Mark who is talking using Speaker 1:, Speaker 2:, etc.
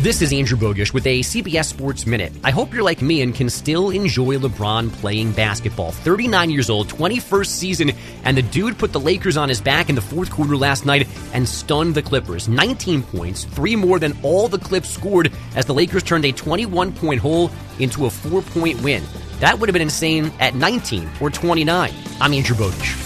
Speaker 1: This is Andrew Bogusch with a CBS Sports Minute. I hope you're like me and can still enjoy LeBron playing basketball. 39 years old, 21st season, and the dude put the Lakers on his back in the fourth quarter last night and stunned the Clippers. 19 points, three more than all the Clips scored as the Lakers turned a 21 point hole into a four point win. That would have been insane at 19 or 29. I'm Andrew Bogusch.